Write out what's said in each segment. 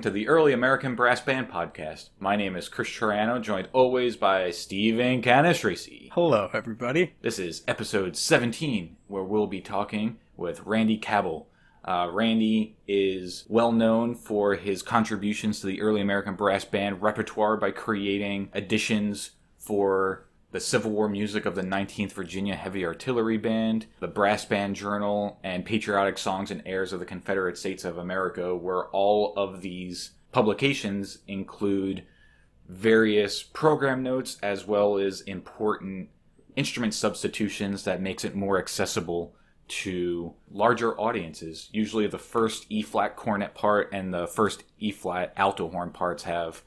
Welcome to the Early American Brass Band Podcast. My name is Chris Triano, joined always by Stephen Canistracy. Hello, everybody. This is episode 17, where we'll be talking with Randy Cabell. Uh, Randy is well known for his contributions to the early American brass band repertoire by creating additions for the Civil War music of the 19th Virginia Heavy Artillery Band, the Brass Band Journal, and Patriotic Songs and Airs of the Confederate States of America, where all of these publications include various program notes as well as important instrument substitutions that makes it more accessible to larger audiences. Usually the first E flat cornet part and the first E flat alto horn parts have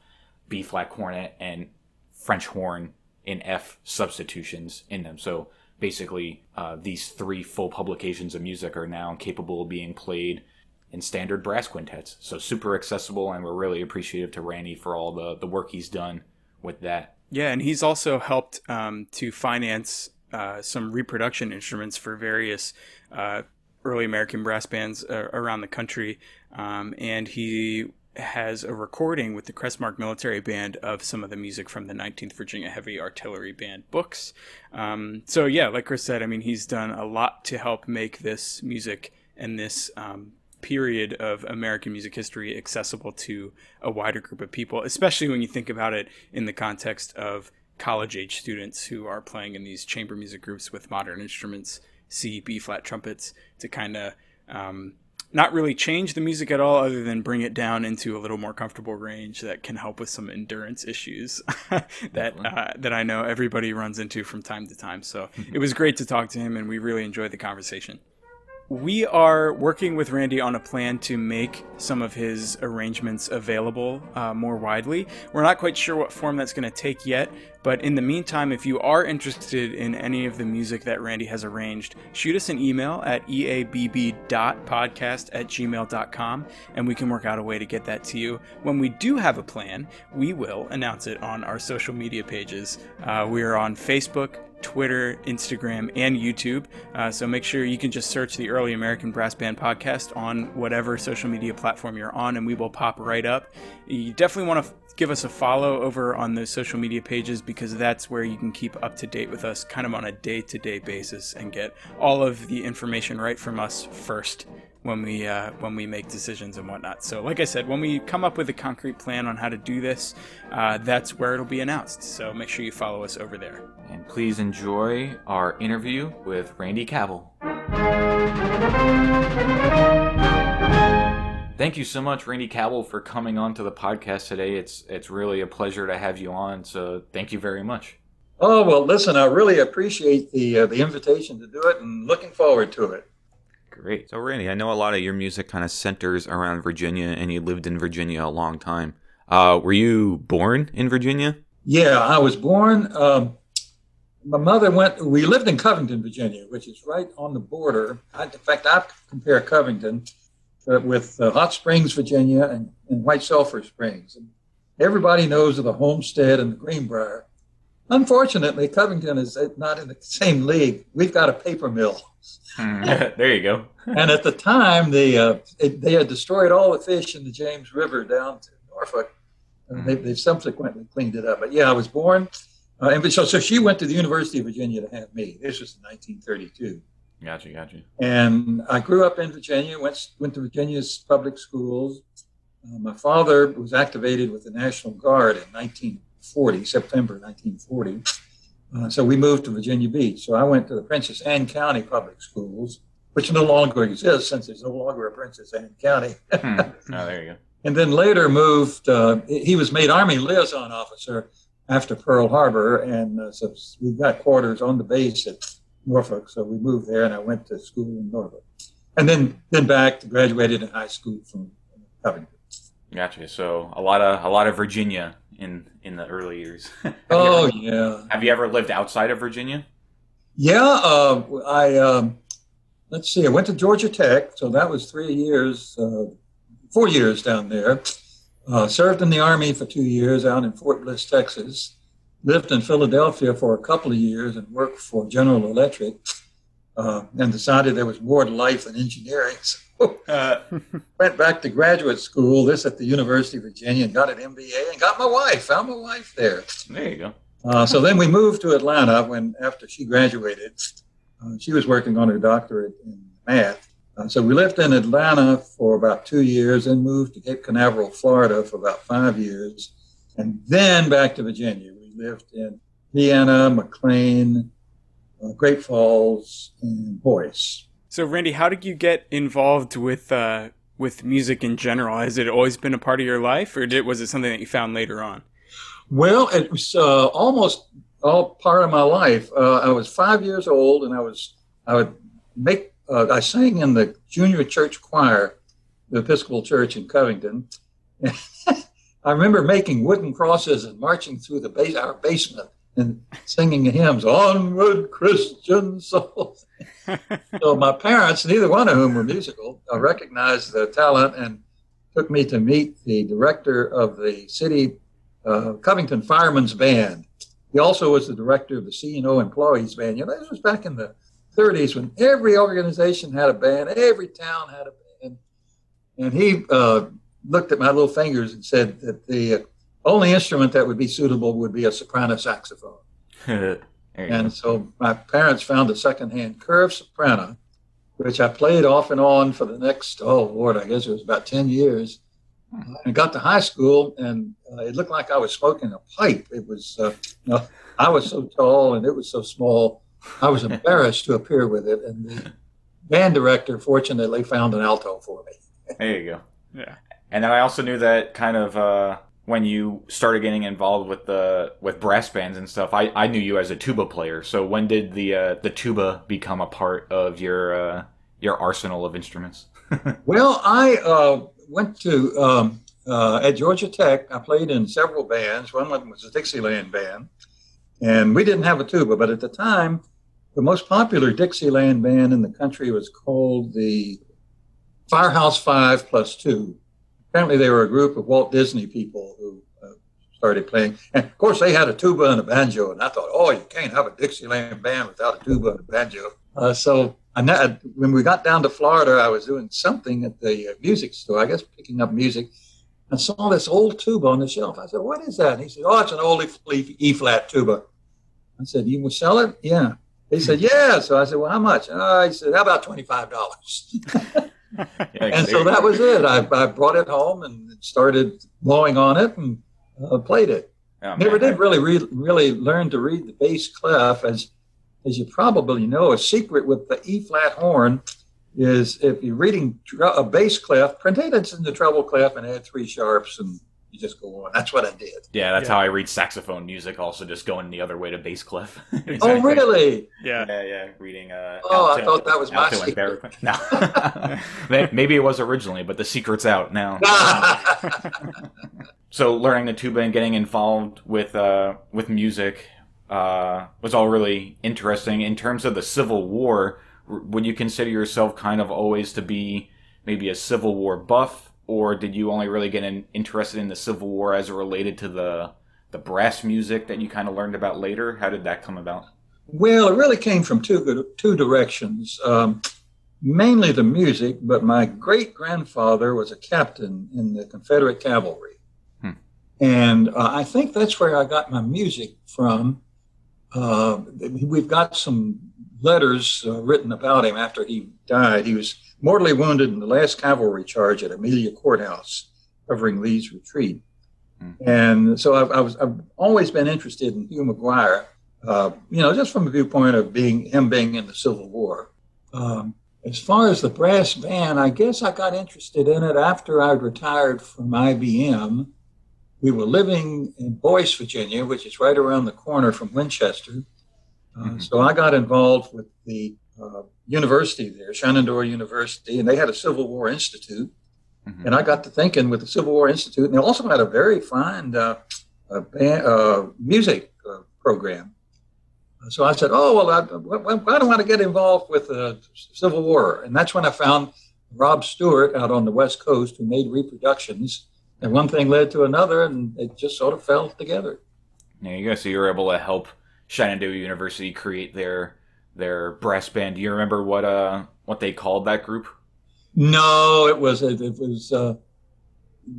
B flat cornet and French horn in F substitutions in them. So basically, uh, these three full publications of music are now capable of being played in standard brass quintets. So super accessible, and we're really appreciative to Randy for all the, the work he's done with that. Yeah, and he's also helped um, to finance uh, some reproduction instruments for various uh, early American brass bands uh, around the country. Um, and he has a recording with the Crestmark Military Band of some of the music from the 19th Virginia Heavy Artillery Band books. Um, so, yeah, like Chris said, I mean, he's done a lot to help make this music and this um, period of American music history accessible to a wider group of people, especially when you think about it in the context of college age students who are playing in these chamber music groups with modern instruments, C, B flat trumpets, to kind of um, not really change the music at all other than bring it down into a little more comfortable range that can help with some endurance issues that uh, that I know everybody runs into from time to time. So it was great to talk to him and we really enjoyed the conversation we are working with Randy on a plan to make some of his arrangements available uh, more widely. We're not quite sure what form that's going to take yet, but in the meantime, if you are interested in any of the music that Randy has arranged, shoot us an email at eabb.podcast at gmail.com and we can work out a way to get that to you. When we do have a plan, we will announce it on our social media pages. Uh, we are on Facebook, Twitter, Instagram, and YouTube. Uh, so make sure you can just search the Early American Brass Band podcast on whatever social media platform you're on, and we will pop right up. You definitely want to f- give us a follow over on those social media pages because that's where you can keep up to date with us kind of on a day to day basis and get all of the information right from us first when we uh, when we make decisions and whatnot. So, like I said, when we come up with a concrete plan on how to do this, uh, that's where it'll be announced. So make sure you follow us over there. And please enjoy our interview with Randy Cabell. Thank you so much, Randy Cabell, for coming on to the podcast today. It's it's really a pleasure to have you on. So thank you very much. Oh well, listen, I really appreciate the uh, the invitation to do it, and looking forward to it. Great. So, Randy, I know a lot of your music kind of centers around Virginia, and you lived in Virginia a long time. Uh, were you born in Virginia? Yeah, I was born. Um, my mother went. We lived in Covington, Virginia, which is right on the border. I, in fact, I compare Covington uh, with uh, Hot Springs, Virginia, and, and White Sulphur Springs. And everybody knows of the Homestead and the Greenbrier. Unfortunately, Covington is not in the same league. We've got a paper mill. Hmm. there you go. and at the time, they uh, it, they had destroyed all the fish in the James River down to Norfolk. And they, they've subsequently cleaned it up. But yeah, I was born, uh, and so so she went to the University of Virginia to have me. This was in 1932. Gotcha, gotcha. And I grew up in Virginia. went went to Virginia's public schools. Uh, my father was activated with the National Guard in 1940, September 1940 uh, so we moved to Virginia Beach. So I went to the Princess Anne County Public Schools, which no longer exists since there's no longer a Princess Anne County. hmm. Oh, there you go. And then later moved, uh, he was made Army liaison officer after Pearl Harbor. And uh, so we got quarters on the base at Norfolk. So we moved there and I went to school in Norfolk. And then, then back to graduated in high school from Covington. Gotcha. So a lot of a lot of Virginia in in the early years. oh ever, yeah. Have you ever lived outside of Virginia? Yeah, uh, I um, let's see. I went to Georgia Tech, so that was three years, uh, four years down there. Uh, served in the army for two years out in Fort Bliss, Texas. Lived in Philadelphia for a couple of years and worked for General Electric. Uh, and decided there was more to life than engineering. so uh, went back to graduate school, this at the University of Virginia, and got an MBA and got my wife. Found my wife there. There you go. Uh, so then we moved to Atlanta when after she graduated. Uh, she was working on her doctorate in math. Uh, so we lived in Atlanta for about two years and moved to Cape Canaveral, Florida for about five years. And then back to Virginia. We lived in Vienna, McLean, uh, Great Falls, and Boyce. So, Randy, how did you get involved with uh, with music in general? Has it always been a part of your life, or did, was it something that you found later on? Well, it was uh, almost all part of my life. Uh, I was five years old, and I was I would make uh, I sang in the junior church choir, the Episcopal Church in Covington. I remember making wooden crosses and marching through the base, our basement and singing hymns, "Onward, Christian souls." so my parents, neither one of whom were musical, uh, recognized the talent and took me to meet the director of the city uh, Covington Firemen's Band. He also was the director of the C&O Employees Band. You know, this was back in the 30s when every organization had a band, every town had a band. And he uh, looked at my little fingers and said that the only instrument that would be suitable would be a soprano saxophone. and go. so my parents found a secondhand curved soprano, which I played off and on for the next, oh Lord, I guess it was about 10 years. And got to high school, and uh, it looked like I was smoking a pipe. It was, uh, you know, I was so tall and it was so small. I was embarrassed to appear with it, and the band director fortunately found an alto for me. There you go. Yeah. And then I also knew that kind of uh, when you started getting involved with the with brass bands and stuff, I, I knew you as a tuba player. So when did the uh, the tuba become a part of your uh, your arsenal of instruments? well, I uh, went to um, uh, at Georgia Tech. I played in several bands. One of them was a Dixieland band, and we didn't have a tuba. But at the time, the most popular Dixieland band in the country was called the Firehouse Five Plus Two apparently they were a group of Walt Disney people who uh, started playing. And of course, they had a tuba and a banjo. And I thought, oh, you can't have a Dixieland band without a tuba and a banjo. Uh, so I, when we got down to Florida, I was doing something at the uh, music store, I guess picking up music. I saw this old tuba on the shelf. I said, what is that? And he said, oh, it's an old E flat tuba. I said, you will sell it? Yeah. He said, yeah. So I said, well, how much? Uh, he said, how about $25? and so that was it. I, I, brought it home and started blowing on it and uh, played it. Oh, Never did really re- really learn to read the bass clef, as as you probably know. A secret with the E flat horn is if you're reading a bass clef, pretend it's in the treble clef and add three sharps and you just go on. That's what I did. Yeah, that's yeah. how I read saxophone music. Also, just going the other way to bass clef. exactly. Oh, really? Yeah, yeah, yeah. Reading. Uh, oh, alto, I thought that was my secret. No, maybe it was originally, but the secret's out now. so, learning the tuba and getting involved with uh, with music uh, was all really interesting. In terms of the Civil War, would you consider yourself kind of always to be maybe a Civil War buff? Or did you only really get in, interested in the Civil War as it related to the the brass music that you kind of learned about later? How did that come about? Well, it really came from two two directions. Um, mainly the music, but my great grandfather was a captain in the Confederate cavalry, hmm. and uh, I think that's where I got my music from. Uh, we've got some letters uh, written about him after he died. He was mortally wounded in the last cavalry charge at Amelia Courthouse, covering Lee's retreat. Mm-hmm. And so I've, I was, I've always been interested in Hugh McGuire, uh, you know, just from the viewpoint of being him being in the Civil War. Um, as far as the brass band, I guess I got interested in it after I'd retired from IBM. We were living in Boyce, Virginia, which is right around the corner from Winchester. Uh, mm-hmm. So I got involved with the uh, university there, Shenandoah University, and they had a Civil War Institute. Mm-hmm. And I got to thinking with the Civil War Institute, and they also had a very fine uh, uh, band, uh, music uh, program. So I said, "Oh well, I, why do I want to get involved with the Civil War?" And that's when I found Robb Stewart out on the West Coast, who made reproductions. And one thing led to another, and it just sort of fell together. There you go. So you were able to help Shenandoah University create their their brass band. Do you remember what uh what they called that group? No, it was it was uh,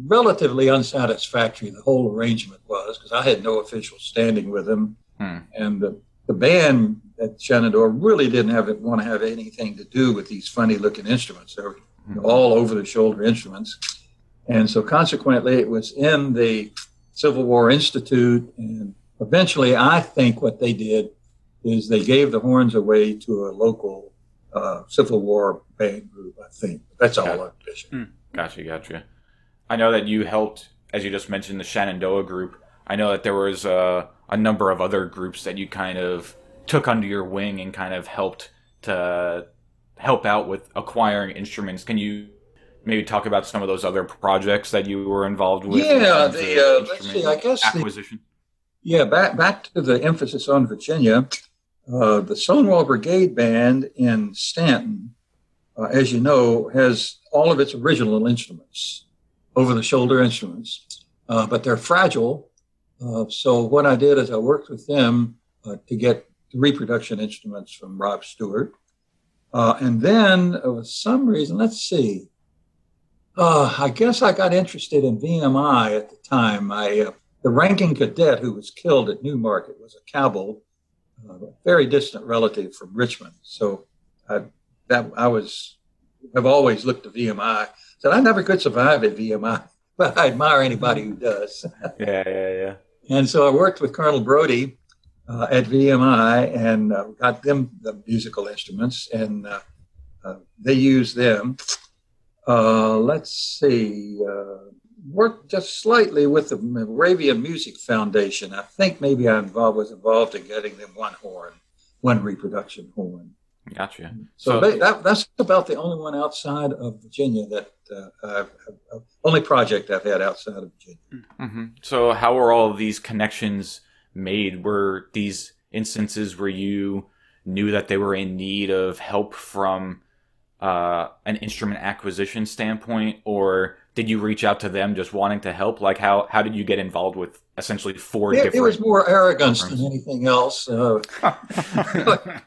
relatively unsatisfactory. The whole arrangement was because I had no official standing with them, hmm. and the, the band at Shenandoah really didn't have it, want to have anything to do with these funny looking instruments. They were hmm. all over the shoulder instruments, and so consequently, it was in the Civil War Institute, and eventually, I think what they did is they gave the horns away to a local uh, Civil War band group. I think that's all I'm fishing. Hmm. Gotcha, gotcha. I know that you helped, as you just mentioned, the Shenandoah group. I know that there was a, a number of other groups that you kind of took under your wing and kind of helped to help out with acquiring instruments. Can you maybe talk about some of those other projects that you were involved with? Yeah, the uh, let's see, I guess acquisition. The, yeah, back back to the emphasis on Virginia. Uh, the Stonewall Brigade Band in Staunton, uh, as you know, has all of its original instruments, over the shoulder instruments, uh, but they're fragile. Uh, so, what I did is I worked with them uh, to get the reproduction instruments from Robb Stewart. and then, for some reason, let's see, I guess I got interested in VMI at the time. I, the ranking cadet who was killed at New Market was a Cabell a very distant relative from Richmond. So I, that I was have always looked at VMI. Said I never could survive at VMI, but I admire anybody who does. yeah, yeah, yeah. And so I worked with Colonel Brody uh, at VMI and uh, got them the musical instruments, and uh, uh they used them. Uh, let's see. Uh, worked just slightly with the Moravian Music Foundation. I think maybe I involved, was involved in getting them one horn, one reproduction horn. Gotcha. So, so they, that, that's about the only one outside of Virginia that uh, I've, I've, only project I've had outside of Virginia. Mm-hmm. So how were all of these connections made? Were these instances where you knew that they were in need of help from uh, an instrument acquisition standpoint, or did you reach out to them just wanting to help? Like how how did you get involved with essentially four it, different? It was more arrogance than anything else. Uh,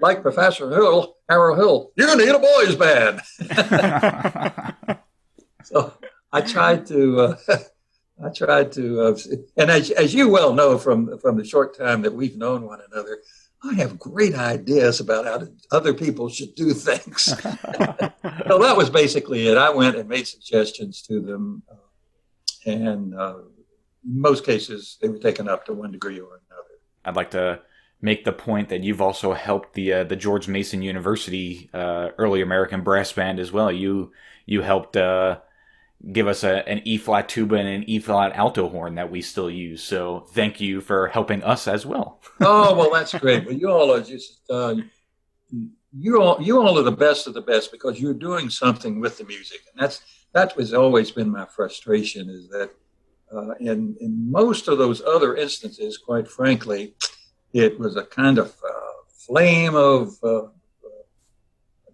like Professor Hill, Harold Hill, you need a boys band. so I tried to. Uh, I tried to, uh, and as, as you well know from from the short time that we've known one another, I have great ideas about how other people should do things. so that was basically it. I went and made suggestions to them, uh, and uh, most cases they were taken up to one degree or another. I'd like to make the point that you've also helped the uh, the George Mason University uh, early American brass band as well. You you helped uh, give us a, an E flat tuba and an E flat alto horn that we still use. So thank you for helping us as well. oh well, that's great. But you all are just uh, you all you all are the best of the best because you're doing something with the music, and that's that has always been my frustration. Is that uh, in in most of those other instances, quite frankly, it was a kind of uh, flame of uh,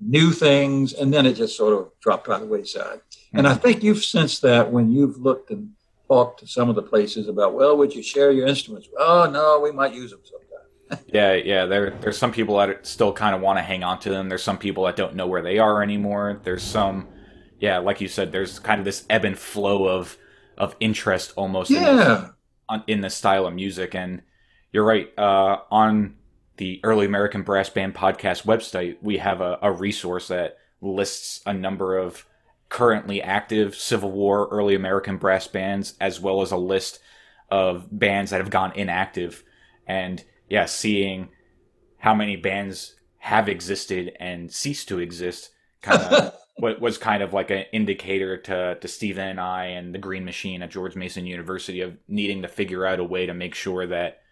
new things, and then it just sort of dropped by the wayside. Mm-hmm. And I think you've sensed that when you've looked and talked to some of the places about, well, would you share your instruments? Oh, no, we might use them sometime. yeah, yeah. There, there's some people that still kind of want to hang on to them. There's some people that don't know where they are anymore. There's some, yeah, like you said, there's kind of this ebb and flow of of interest almost yeah. in, in the style of music. And you're right. Uh, on the Early American Brass Band podcast website, we have a, a resource that lists a number of currently active Civil War early American brass bands, as well as a list of bands that have gone inactive. And yeah, seeing how many bands have existed and ceased to exist kind of was kind of like an indicator to, to Stephen and I and the Green Machine at George Mason University of needing to figure out a way to make sure that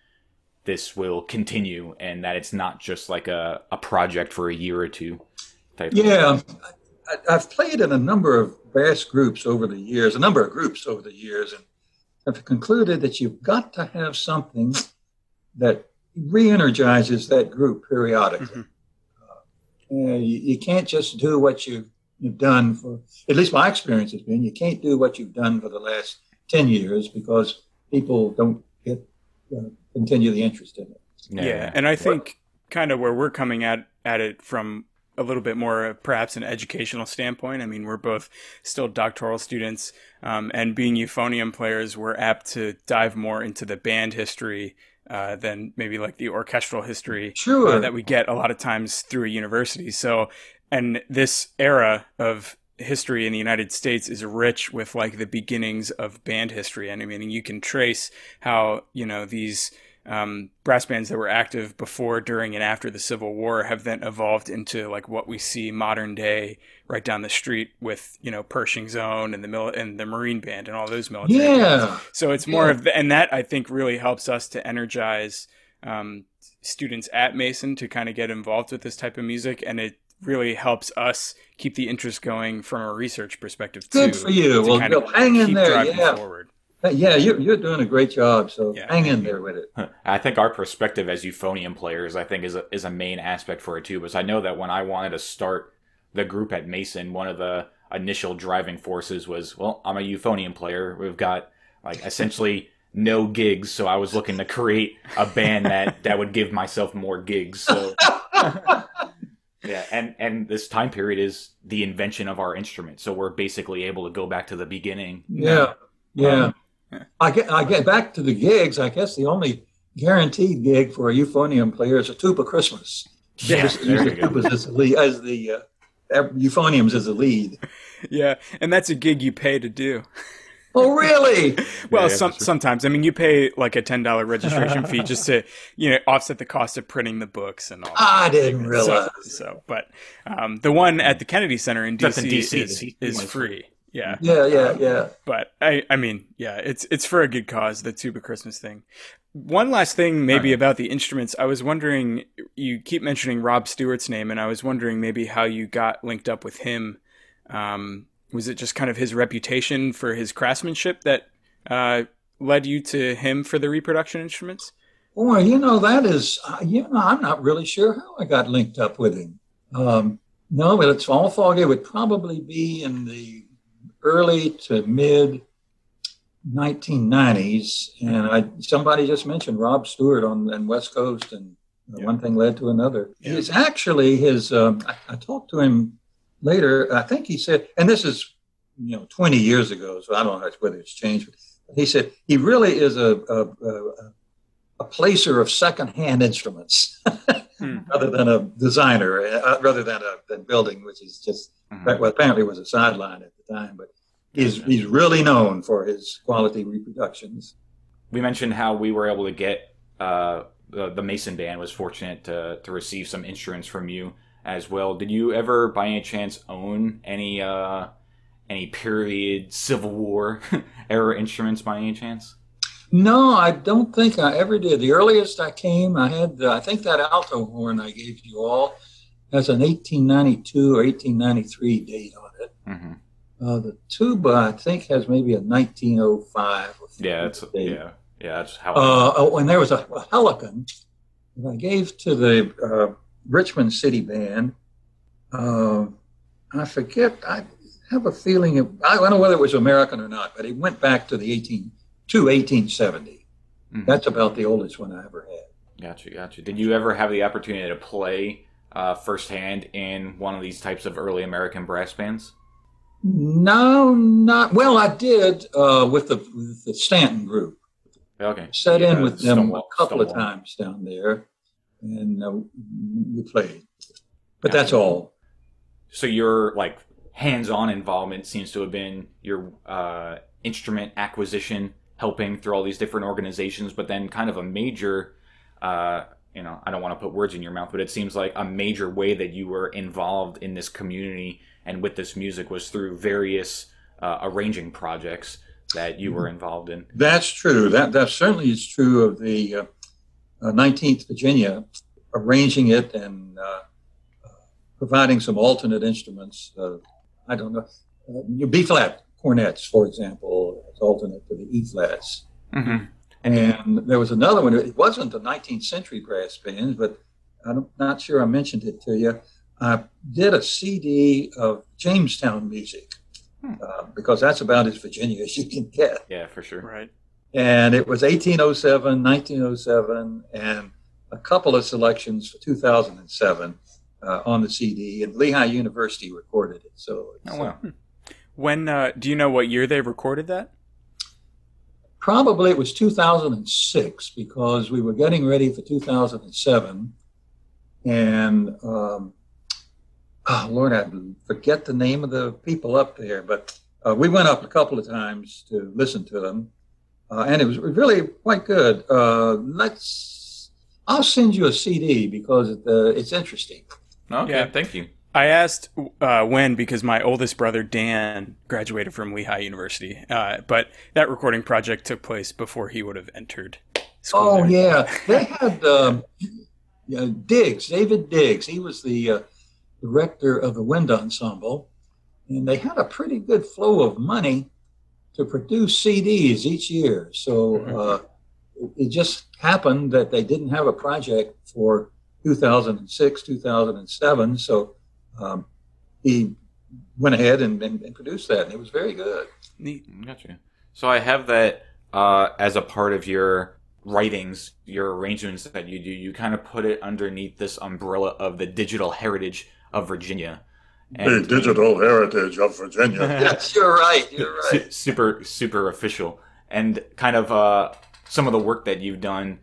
this will continue and that it's not just like a, a project for a year or two. yeah, I, have played in a number of brass groups over the years, a number of groups over the years, and have concluded that you've got to have something that re-energizes that group periodically. Mm-hmm. Uh, you, you, can't just do what you've, you've done for, at least my experience has been, you can't do what you've done for the last 10 years because people don't get uh, continue the interest in it. Yeah, yeah. and I think kind of where we're coming at at it from a little bit more perhaps an educational standpoint. I mean, we're both still doctoral students, um, and being euphonium players, we're apt to dive more into the band history uh, than maybe like the orchestral history uh, Sure. uh, that we get a lot of times through a university. So, and this era of history in the United States is rich with like the beginnings of band history. And I mean, you can trace how, you know, these um, brass bands that were active before, during, and after the Civil War have then evolved into like what we see modern day right down the street with, you know, Pershing's Own and the mil- and the Marine Band and all those military bands. Yeah. So it's more Yeah. of the, and that I think really helps us to energize um, students at Mason to kind of get involved with this type of music, and it really helps us keep the interest going from a research perspective too. Good for you. Well, kind of hang in there. Yeah. forward. Yeah, you're, you're doing a great job. So Yeah, hang in there with it. I think our perspective as euphonium players, I think, is a, is a main aspect for it too. Because I know that when I wanted to start the group at Mason, one of the initial driving forces was, well, I'm a euphonium player. We've got like essentially no gigs, so I was looking to create a band that that would give myself more gigs. So yeah, and and this time period is the invention of our instrument, so we're basically able to go back to the beginning. Yeah, yeah. Yeah. I get I get back to the gigs. I guess the only guaranteed gig for a euphonium player is a tuba Christmas. Yeah, Use the tubas as the lead, as the uh, euphoniums as the lead. Yeah, and that's a gig you pay to do. Oh, really? Well, yeah, some, that's true. sometimes I mean you pay like a ten dollar registration fee just to you know offset the cost of printing the books and all. I that. didn't realize. so, but um, the one at the Kennedy Center in DC, in DC, is, the is free. Yeah, Yeah, yeah, yeah. but I, I mean, yeah, it's it's for a good cause. The tuba Christmas thing. One last thing, maybe Right. about the instruments. I was wondering. You keep mentioning Robb Stewart's name, and I was wondering maybe how you got linked up with him. Um, was it just kind of his reputation for his craftsmanship that uh, led you to him for the reproduction instruments? Boy, you know that is. uh, You know, I'm not really sure how I got linked up with him. Um, no, but it's all foggy. It would probably be in the early to mid 1990s, and I somebody just mentioned Robb Stewart on and West Coast, and Yeah. one thing led to another. Yeah. It's actually his. Um, I, I talked to him later. I think he said, and this is you know 20 years ago, so I don't know whether it's changed. But he said he really is a a, a, a placer of secondhand instruments, Hmm. rather than a designer, uh, rather than a than building, which is just Mhm. well, apparently was a sideline at the time, but he's he's really known for his quality reproductions. we mentioned how we were able to get uh, the, the Mason band was fortunate to, to receive some instruments from you as well. Did you ever, by any chance, own any uh, any period Civil War era instruments by any chance? No, I don't think I ever did. The earliest I came, I had uh, I think that alto horn I gave you all has an 1892 or 1893 date on it. hmm Uh, the tuba I think has maybe a 1905. or Yeah, that's date. yeah, yeah. That's how. Uh, oh, and there was a, a Helicon that I gave to the uh, Richmond City Band. Uh, I forget. I have a feeling. It, I don't know whether it was American or not, but it went back to the 18 to 1870. Mhm. That's about the oldest one I ever had. Gotcha, gotcha. Did you ever have the opportunity to play uh, firsthand in one of these types of early American brass bands? No, not well. I did uh, with the with the Staunton group. Okay. Set in with them Stonewall- a couple of times down there, and uh, we played. But that's all. so your like hands-on involvement seems to have been your uh, instrument acquisition helping through all these different organizations but then kind of a major uh, you know i don't want to put words in your mouth but it seems like a major way that you were involved in this community and with this music was through various uh, arranging projects that you were involved in That's true. That that certainly is true of the uh, uh, 19th Virginia, arranging it and uh, uh, providing some alternate instruments. Uh, I don't know, uh, your B flat cornets, for example, as alternate to the E flats. mm-hmm. And there was another one. It wasn't a 19th century brass band, but I'm not sure I mentioned it to you. I did a CD of Jamestown music Hmm. uh, because that's about as Virginia as you can get yeah for sure Right. and it was 1807, 1907, and a couple of selections for 2007. uh, on the CD, and Lehigh University recorded it. So, oh, wow. when uh, do you know what year they recorded that? Probably it was 2006 because we were getting ready for 2007, and um, oh Lord, I forget the name of the people up there, but uh, we went up a couple of times to listen to them, uh, and it was really quite good. Uh, let's, I'll send you a CD because it, uh, it's interesting. Okay, yeah. thank you. I asked uh, when because my oldest brother Dan graduated from Lehigh University, uh, but that recording project took place before he would have entered. School oh there. yeah, they had um, yeah, Diggs, David Diggs. He was the uh, director of the wind ensemble, and they had a pretty good flow of money to produce CDs each year. So mm-hmm. uh, it just happened that they didn't have a project for 2006, 2007. So um, he went ahead and, and, and, produced that, and it was very good. Neat. Gotcha. So I have that uh, as a part of your writings, your arrangements that you do. You kind of put it underneath this umbrella of the digital heritage of Virginia. And, the digital heritage of Virginia. yes, you're right. You're right. Super, super official, and kind of uh, some of the work that you've done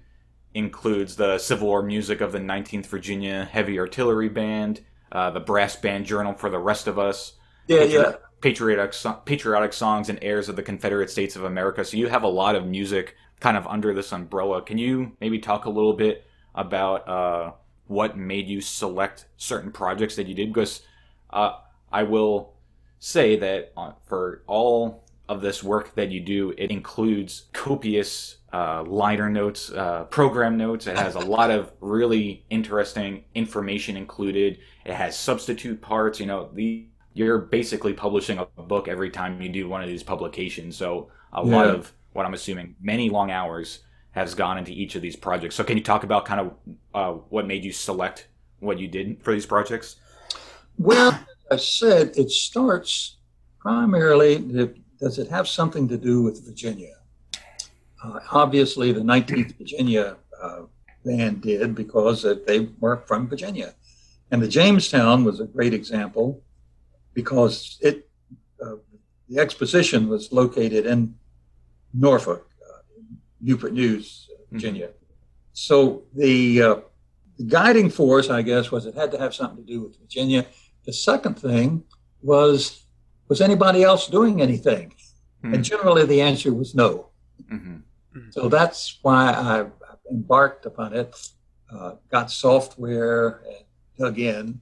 includes the Civil War music of the 19th Virginia Heavy Artillery Band, uh, the brass band journal for the rest of us. Yeah, yeah. Patriotic patriotic songs and airs of the Confederate States of America. So you have a lot of music kind of under this umbrella. Can you maybe talk a little bit about uh, what made you select certain projects that you did? Because uh, I will say that uh, for all of this work that you do, it includes copious uh, liner notes, uh, program notes. It has a lot of really interesting information included. It has substitute parts. You know, the you're basically publishing a book every time you do one of these publications. So a yeah. lot of what I'm assuming, many long hours has gone into each of these projects. So can you talk about kind of uh, what made you select what you did for these projects? Well, I said it starts primarily. Does it have something to do with Virginia? Uh, obviously, the 19th Virginia uh, band did because they were from Virginia. And the Jamestown was a great example because it uh, the exposition was located in Norfolk, Newport News, uh, mm-hmm. Virginia. Mm-hmm. So the, uh, the guiding force, I guess, was it had to have something to do with Virginia. The second thing was was anybody else doing anything? Mm-hmm. And generally, the answer was no. Mm-hmm. So that's why I embarked upon it, uh, got software, and dug in.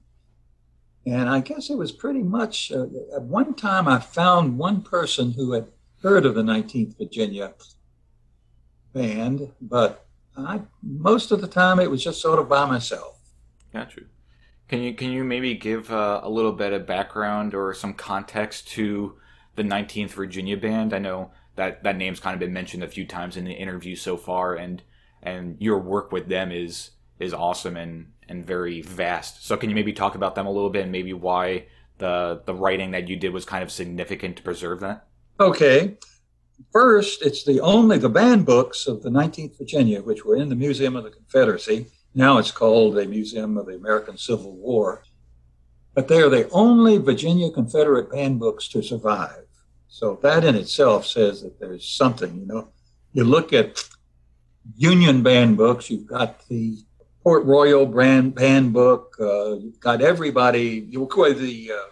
And I guess it was pretty much uh, at one time I found one person who had heard of the 19th Virginia band, but I, most of the time it was just sort of by myself. Gotcha. Can you can you maybe give uh, a little bit of background or some context to the 19th Virginia band? I know that that name's kind of been mentioned a few times in the interview so far, and and your work with them is is awesome and and very vast. So can you maybe talk about them a little bit and maybe why the the writing that you did was kind of significant to preserve that? Okay. First, it's the only the band books of the 19th Virginia, which were in the Museum of the Confederacy. Now it's called the Museum of the American Civil War. But they are the only Virginia Confederate band books to survive. So that in itself says that there's something, you know. You look at Union band books, you've got the Port Royal brand band book, uh, you've got everybody, you the uh,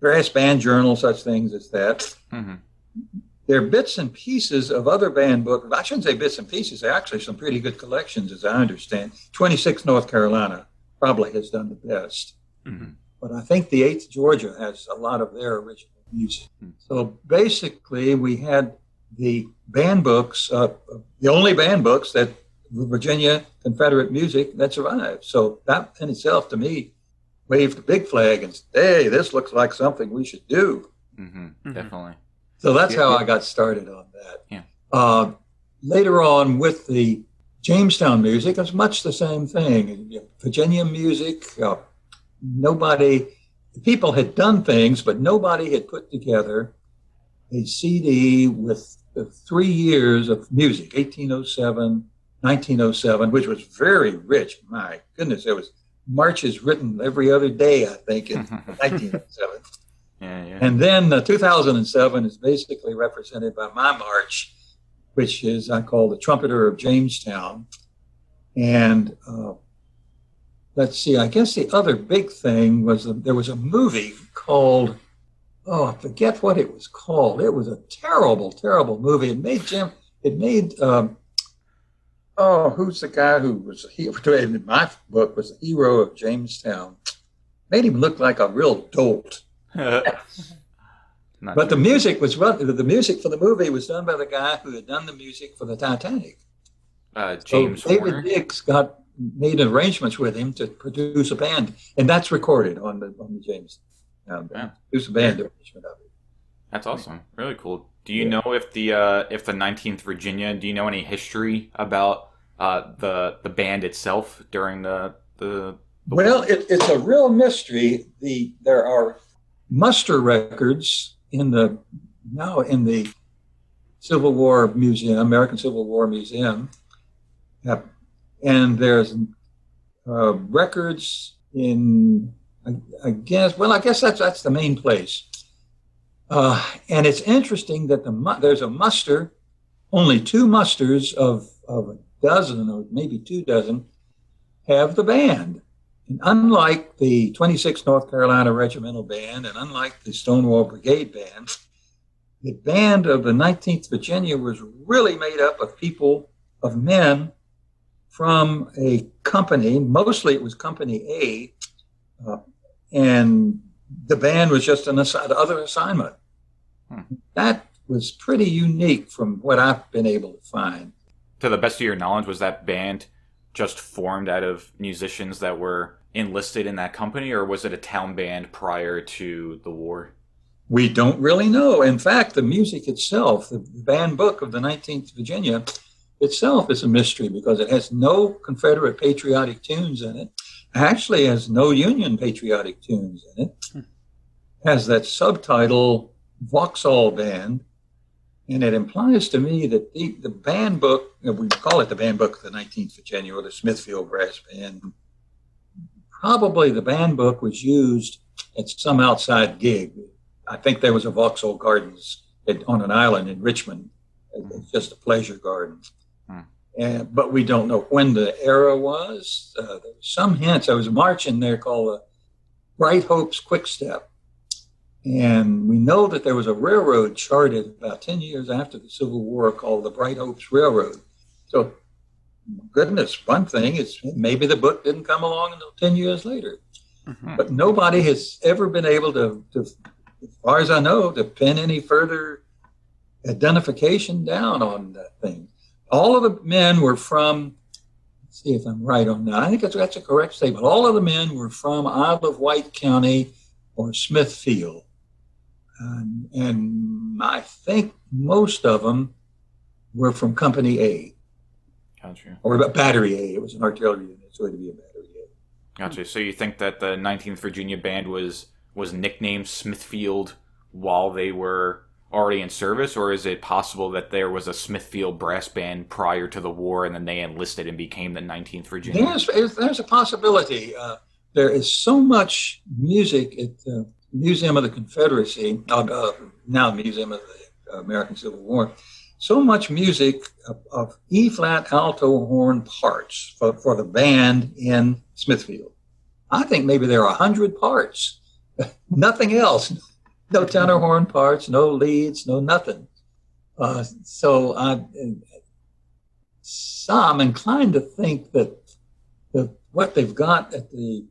brass band journal, such things as that. Mm-hmm. There are bits and pieces of other band books. I shouldn't say bits and pieces. There are actually some pretty good collections, as I understand. 26 North Carolina probably has done the best. Mm-hmm. But I think the 8th Georgia has a lot of their original music. Hmm. So basically, we had the band books, uh, the only band books that Virginia Confederate music that survived. So that in itself, to me, waved a big flag and said, "Hey, this looks like something we should do." Mm-hmm, mm-hmm. Definitely. So that's yeah, how. I got started on that. Yeah. Uh, later on, with the Jamestown music, it's much the same thing. Virginia music, uh, nobody people had done things, but nobody had put together a CD with three years of music 1807, 1907, which was very rich. My goodness, there was marches written every other day, I think, in 1907. Yeah. And then uh, 2007 is basically represented by my march, which is I call the Trumpeter of Jamestown. And uh, let's see, I guess the other big thing was there was a movie called, oh, I forget what it was called. It was a terrible, terrible movie. It made Jim, it made, um, oh, who's the guy who was hero in my book was the hero of Jamestown? Made him look like a real dolt. But the music was run, the music for the movie was done by the guy who had done the music for the Titanic. uh, So James David Horner. Diggs got made arrangements with him to produce a band, and that's recorded on the on the James. Um, Yeah. Produce a band arrangement of it. That's awesome. Really cool. Do you Yeah. know if the uh, if the 19th Virginia? Do you know any history about uh, the the band itself during the the? the Well, it, it's a real mystery. The there are muster records in the now in the Civil War Museum, American Civil War Museum, and there's uh, records in I, I guess well I guess that's that's the main place. Uh, and it's interesting that the there's a muster, only two musters of of a dozen or maybe two dozen have the band. And unlike the 26th North Carolina Regimental Band and unlike the Stonewall Brigade Band, the band of the 19th Virginia was really made up of people, of men from a company. Mostly it was Company A. Uh, and the band was just an assi- other assignment. Hmm. That was pretty unique from what I've been able to find. To the best of your knowledge, was that band just formed out of musicians that were enlisted in that company, or was it a town band prior to the war? We don't really know. In fact, the music itself, the band book of the 19th Virginia itself is a mystery because it has no Confederate patriotic tunes in it. Actually, has no Union patriotic tunes in it. Has that subtitle Vauxhall Band, and it implies to me that the, the band book, we call it the band book of the 19th of Virginia, the Smithfield Brass Band, probably the band book was used at some outside gig. I think there was a Vauxhall Gardens at, on an island in Richmond. It's just a pleasure garden. And, but we don't know when the era was. Uh, there was some hints. There was a march in there called the Bright Hopes Quick Step. And we know that there was a railroad charted about 10 years after the Civil War called the Bright Hopes Railroad. So, goodness, one thing is maybe the book didn't come along until 10 years later. Mhm. But nobody has ever been able to, to, as far as I know, to pin any further identification down on that thing. All of the men were from, let's see if I'm right on that. I think that's, that's a correct statement. All of the men were from Isle of Wight County or Smithfield. And, and I think most of them were from Company A Gotcha. or about Battery A. It was an artillery unit, so it'd be a Battery A. Gotcha. So you think that the 19th Virginia band was was nicknamed Smithfield while they were already in service, or is it possible that there was a Smithfield brass band prior to the war and then they enlisted and became the 19th Virginia? There's, there's- there's a possibility. Uh, there is so much music at the Museum of the Confederacy, uh, now Museum of the American Civil War, so much music of, of E flat alto horn parts for, for the band in Smithfield. I think maybe there are 100 parts, nothing else. No tenor horn parts, no leads, no nothing. Uh, so I, so I'm inclined to think that the, what they've got at the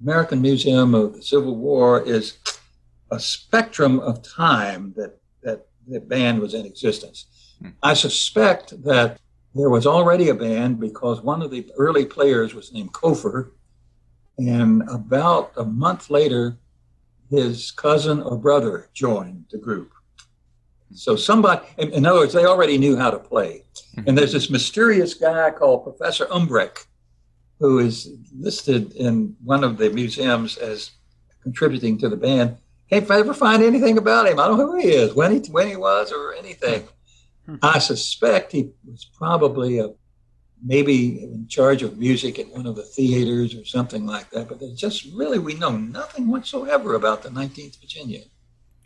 American Museum of the Civil War is a spectrum of time that that the band was in existence. Hmm. I suspect that there was already a band because one of the early players was named Kofer, and about a month later, his cousin or brother joined the group. So somebody, in, in other words, they already knew how to play. And there's this mysterious guy called Professor Umbrecht, who is listed in one of the museums as contributing to the band. Can't ever find anything about him. I don't know who he is, when he when he was, or anything. I suspect he was probably a maybe in charge of music at one of the theaters or something like that. But there's just really, we know nothing whatsoever about the 19th Virginia.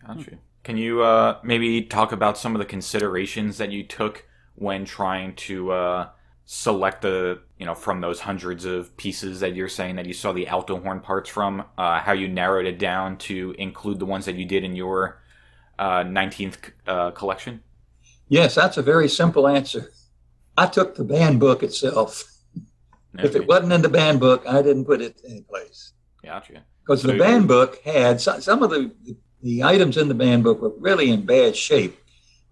Gotcha. Can you uh, maybe talk about some of the considerations that you took when trying to uh, select the, you know, from those hundreds of pieces that you're saying that you saw the alto horn parts from, uh, how you narrowed it down to include the ones that you did in your 19th uh, uh, collection? Yes, that's a very simple answer. I took the band book itself. Okay. If it wasn't in the band book, I didn't put it any place. Gotcha. Because so the band book had some of the, the items in the band book were really in bad shape.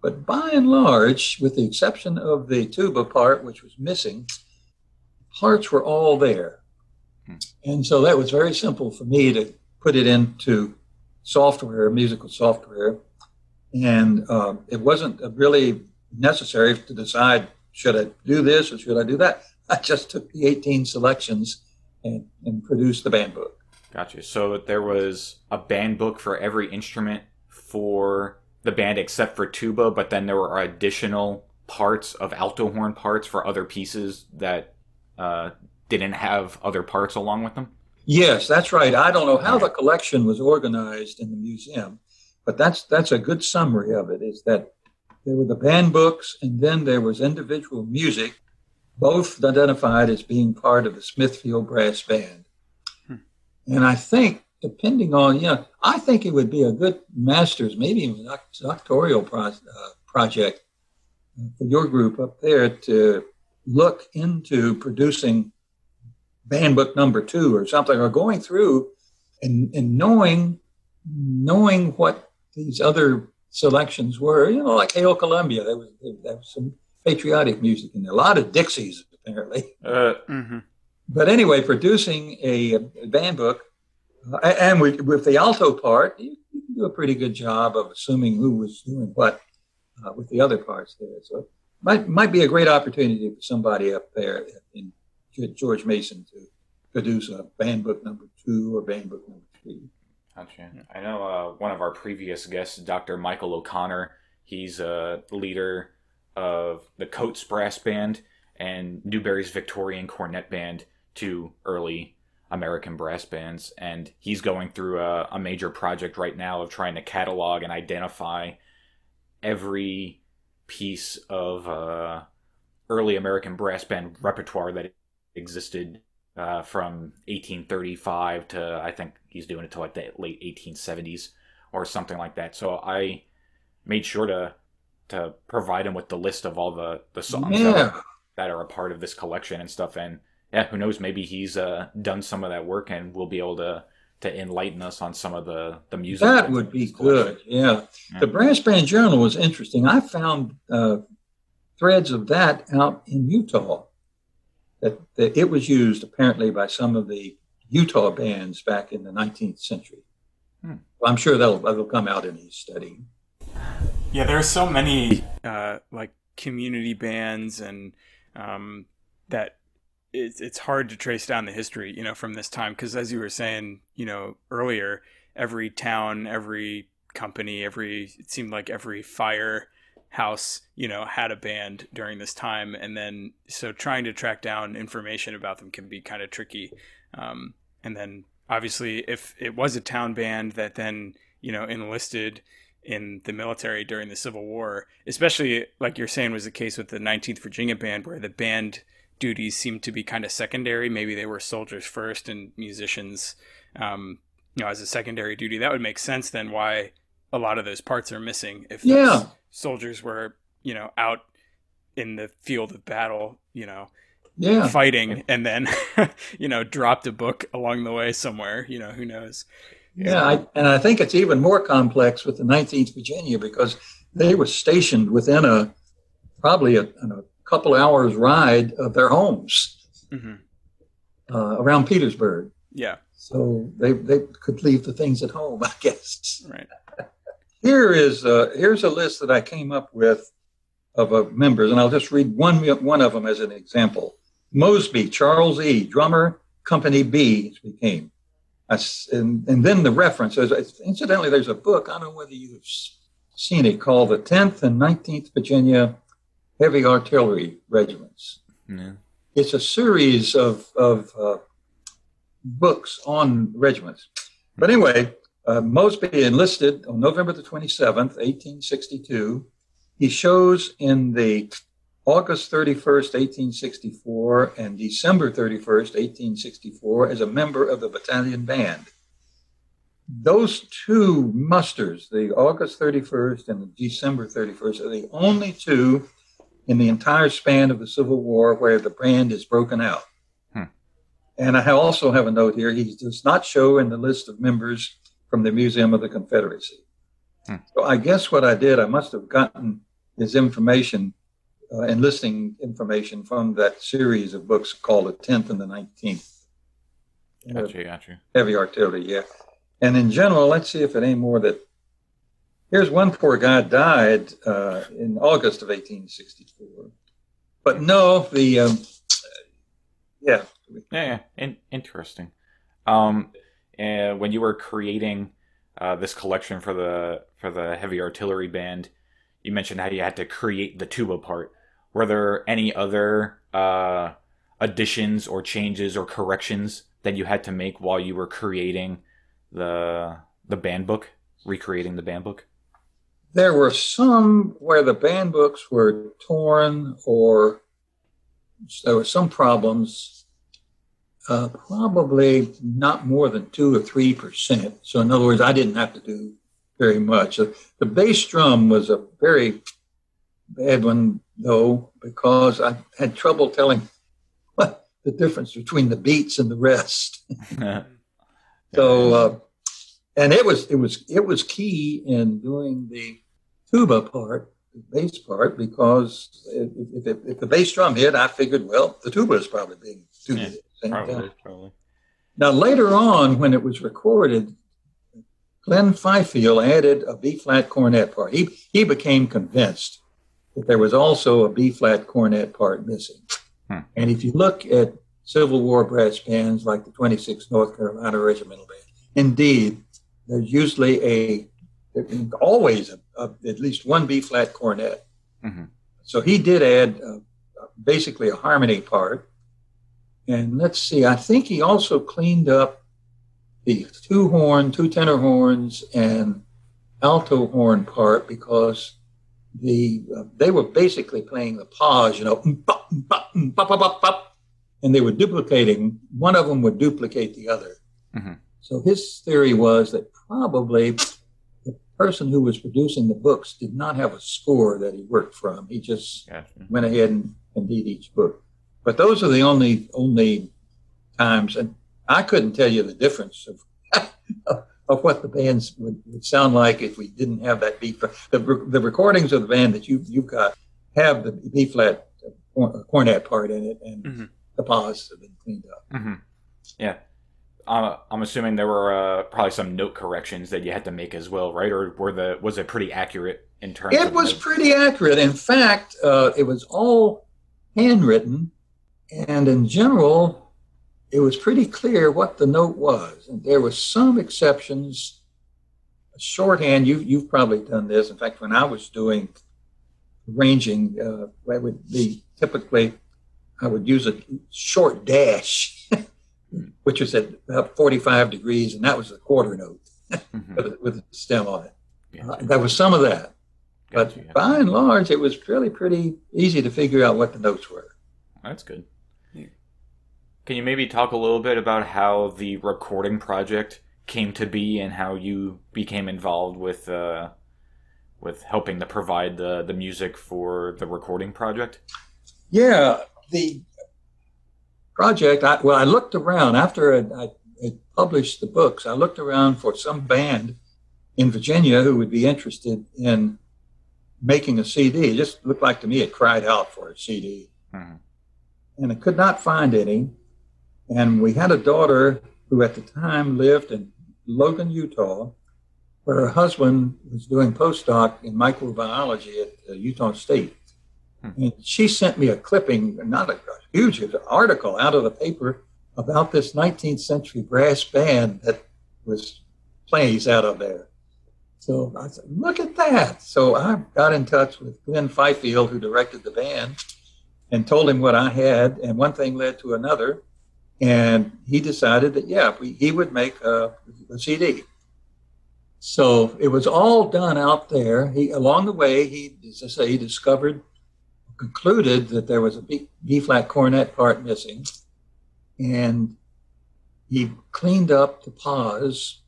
But by and large, with the exception of the tuba part, which was missing, parts were all there. Hmm. And so that was very simple for me to put it into software, musical software. And uh, it wasn't really necessary to decide should I do this or should I do that? I just took the 18 selections and, and produced the band book. Gotcha. So there was a band book for every instrument for the band except for tuba, but then there were additional parts of alto horn parts for other pieces that uh, didn't have other parts along with them? Yes, that's right. I don't know how the collection was organized in the museum, but that's that's a good summary of it. Is that there were the band books, and then there was individual music, both identified as being part of the Smithfield Brass Band. Hmm. And I think, depending on, you know, I think it would be a good master's, maybe even a doctoral pro- uh, project for your group up there to look into producing band book number two or something, or going through and, and knowing knowing what these other selections were, you know, like Hail Columbia. There was, there was some patriotic music in there. A lot of Dixies, apparently. Uh, mm-hmm. But anyway, producing a, a band book, uh, and with, with, the alto part, you, you, can do a pretty good job of assuming who was doing what uh, with the other parts there. So it might, might be a great opportunity for somebody up there in George Mason to produce a band book number two or band book number three. Gotcha. I know uh, one of our previous guests, Dr. Michael O'Connor. He's a leader of the Coates Brass Band and Newberry's Victorian Cornet Band, two early American brass bands. And he's going through a, a major project right now of trying to catalog and identify every piece of uh, early American brass band repertoire that existed uh, from 1835 to I think he's doing it to like the late 1870s or something like that. So I made sure to to provide him with the list of all the the songs yeah. that, are, that, are, a part of this collection and stuff. And yeah, who knows? Maybe he's uh, done some of that work and we'll be able to to enlighten us on some of the the music. That would be good. Yeah. yeah. the Brass Band Journal was interesting. I found uh, threads of that out in Utah that, that it was used apparently by some of the Utah bands back in the 19th century. Hmm. Well, I'm sure that'll, that'll come out in his study. Yeah, there are so many uh, like community bands and um, that it's it's hard to trace down the history, you know, from this time because as you were saying, you know, earlier, every town, every company, every it seemed like every fire house you know had a band during this time. And then so trying to track down information about them can be kind of tricky. Um, and then obviously if it was a town band that then you know enlisted in the military during the civil war especially like you're saying was the case with the 19th virginia band where the band duties seemed to be kind of secondary maybe they were soldiers first and musicians um, you know as a secondary duty that would make sense then why a lot of those parts are missing if yeah soldiers were, you know, out in the field of battle, you know, yeah. fighting and then, you know, dropped a book along the way somewhere, you know, who knows. Yeah, I, and I think it's even more complex with the 19th Virginia because they were stationed within a probably a, a couple hours ride of their homes mm-hmm. uh, around Petersburg. Yeah. So they, they could leave the things at home, I guess. Right. Here is a, here's a list that I came up with of uh, members, and I'll just read one one of them as an example. Mosby, Charles E., drummer, Company B, became. And, and then the reference. is, Incidentally, there's a book, I don't know whether you've seen it, called The 10th and 19th Virginia Heavy Artillery Regiments. Yeah. it's a series of, of uh, books on regiments. But anyway, uh, Mosby enlisted on November the 27th, 1862. He shows in the August 31st, 1864, and December 31st, 1864, as a member of the battalion band. Those two musters, the August 31st and the December 31st, are the only two in the entire span of the Civil War where the brand is broken out. Hmm. And I also have a note here. He does not show in the list of members from the Museum of the Confederacy. Hmm. So I guess what I did, I must have gotten his information, uh, enlisting information from that series of books called The 10th and the 19th. Uh, Gotcha, gotcha. heavy artillery, yeah. And in general, let's see if it ain't more that. Here's one poor guy died uh, in August of 1864. But no, the um, yeah, Yeah, yeah. In- interesting. Um, when you were creating uh, this collection for the for the heavy artillery band, you mentioned how you had to create the tuba part. Were there any other uh, additions or changes or corrections that you had to make while you were creating the the band book, recreating the band book? There were some where the band books were torn or there were some problems. Uh, probably not more than two or three percent. So in other words, I didn't have to do very much. The bass drum was a very bad one, though, because I had trouble telling what the difference between the beats and the rest. So, uh, and it was it was it was key in doing the tuba part, the bass part, because if, if, if the bass drum hit, I figured, well, the tuba is probably being tuba Yeah, at the same probably, time. probably. Now, later on, when it was recorded, Glenn Fifield added a B flat cornet part. He, he became convinced that there was also a B flat cornet part missing. Hmm. And if you look at Civil War brass bands like the 26th North Carolina Regimental Band, indeed, there's usually a, always a, a, at least one B flat cornet. Mhm. So he did add uh, basically a harmony part. And let's see, I think he also cleaned up the two horn, two tenor horns, and alto horn part because the uh, they were basically playing the pause, you know, "Mbop, mbop, mbop, mbop, mbop, mbop," and they were duplicating. One of them would duplicate the other. Mhm. So his theory was that probably the person who was producing the books did not have a score that he worked from. He just Gotcha. went ahead and, and did each book. But those are the only only times, and I couldn't tell you the difference of of, what the bands would, would sound like if we didn't have that B flat. The, the recordings of the band that you you've got have the B flat cornet part in it, and Mhm. the pause have been cleaned up. hmm Yeah. Uh, I'm assuming there were uh, probably some note corrections that you had to make as well, right? Or were the was it pretty accurate in terms? It of was pretty accurate. In fact, uh, it was all handwritten, and in general, it was pretty clear what the note was. And there were some exceptions. Shorthand, you, you've probably done this. In fact, when I was doing arranging, uh, that would be typically, I would use a short dash, which was at about 45 degrees, and that was a quarter note Mhm. with, a- with a stem on it. Uh, there was some of that. But Gotcha, gotcha. by and large, it was really pretty easy to figure out what the notes were. That's good. Yeah. Can you maybe talk a little bit about how the recording project came to be and how you became involved with uh, with helping to provide the the music for the recording project? Yeah, the project. I, well, I looked around after I, I published the books. I looked around for some band in Virginia who would be interested in making a CD. It just looked like to me it cried out for a CD. Mhm. and I could not find any. And we had a daughter who at the time lived in Logan, Utah, where her husband was doing postdoc in microbiology at uh, Utah State. Hmm. And she sent me a clipping, not a, a huge article out of the paper about this 19th century brass band that was plays out of there. So I said, look at that. So I got in touch with Glenn Fifield, who directed the band, and told him what I had, and one thing led to another, and he decided that yeah, we, he would make a, a, CD. So it was all done out there. He along the way, he as I say, he discovered, concluded that there was a B, flat cornet part missing, and he cleaned up the pause,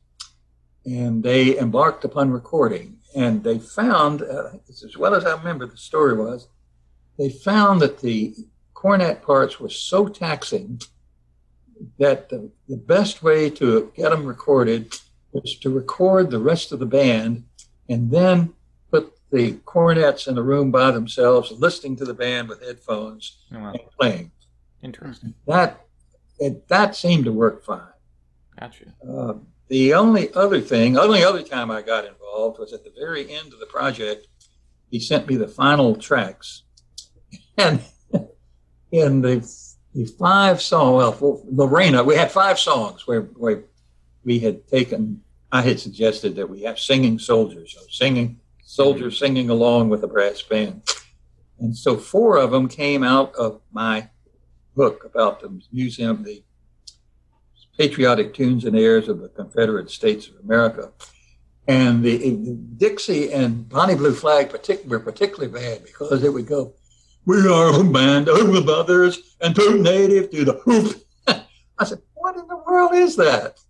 and they embarked upon recording. And they found, uh, as well as I remember the story was, they found that the cornet parts were so taxing that the, the best way to get them recorded was to record the rest of the band and then the cornets in the room by themselves, listening to the band with headphones Oh, wow. and playing. Interesting. That it, that seemed to work fine. Gotcha. Uh, the only other thing, only other time I got involved was at the very end of the project. He sent me the final tracks, and in the the five song, well, for Lorena, we had five songs where, where we had taken. I had suggested that we have singing soldiers, so singing soldiers singing along with a brass band, and so four of them came out of my book about the museum, the patriotic tunes and airs of the Confederate States of America. And the, Dixie and Bonnie Blue Flag partic- were particularly bad because it would go, "We are a band of the brothers and two native to the hoop." I said, "What in the world is that?"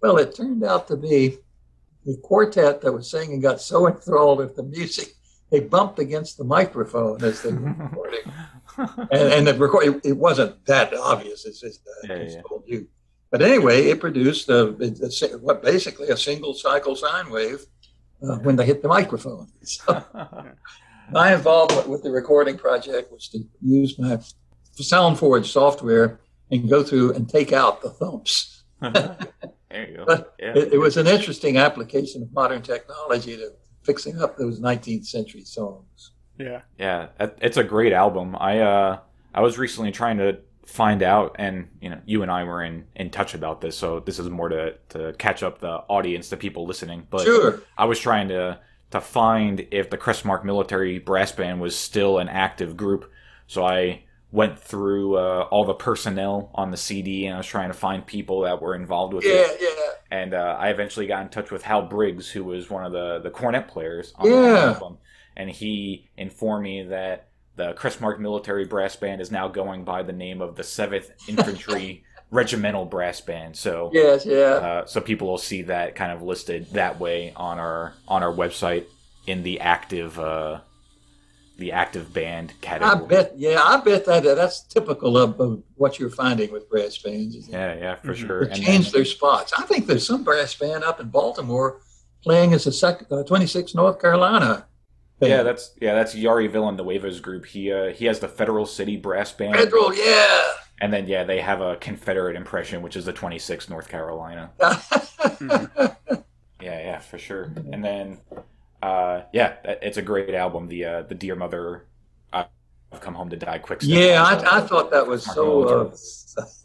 Well, it turned out to be the quartet that was singing got so enthralled with the music they bumped against the microphone as they were recording, and, and the record it, it wasn't that obvious. It's just uh, Yeah, yeah. told you. But anyway, it produced a, a, a- what basically a single cycle sine wave uh, when they hit the microphone. So my involvement with the recording project was to use my SoundForge software and go through and take out the thumps. There you go. But Yeah. It, it was an interesting application of modern technology to fixing up those 19th century songs. Yeah. Yeah, it's a great album. I uh I was recently trying to find out and you know, you and I were in in touch about this, so this is more to to catch up the audience, the people listening. But Sure. I was trying to to find if the Crestmark Military Brass Band was still an active group. So I went through uh, all the personnel on the CD and I was trying to find people that were involved with it. Yeah, yeah. And uh, I eventually got in touch with Hal Briggs, who was one of the, the cornet players on Yeah. the album. And he informed me that the Crestmark Military Brass Band is now going by the name of the 7th Infantry Regimental Brass Band. So Yes, yeah. uh, so people will see that kind of listed that way on our on our website in the active uh, the active band category. I bet, yeah, I bet that that's typical of, of what you're finding with brass bands. is Yeah, yeah, for Mhm. sure. They And change then- their spots. I think there's some brass band up in Baltimore playing as a sec, uh, 26 North Carolina. band. yeah, that's yeah, that's Jari Villanueva's group. He uh, he has the Federal City Brass Band, Federal, yeah. and then yeah, they have a Confederate impression, which is the 26th North Carolina. Yeah, yeah, for sure. And then, uh, yeah, it's a great album. The uh, the Dear Mother, I've come home to die quick. Yeah. I, I thought that was Mark so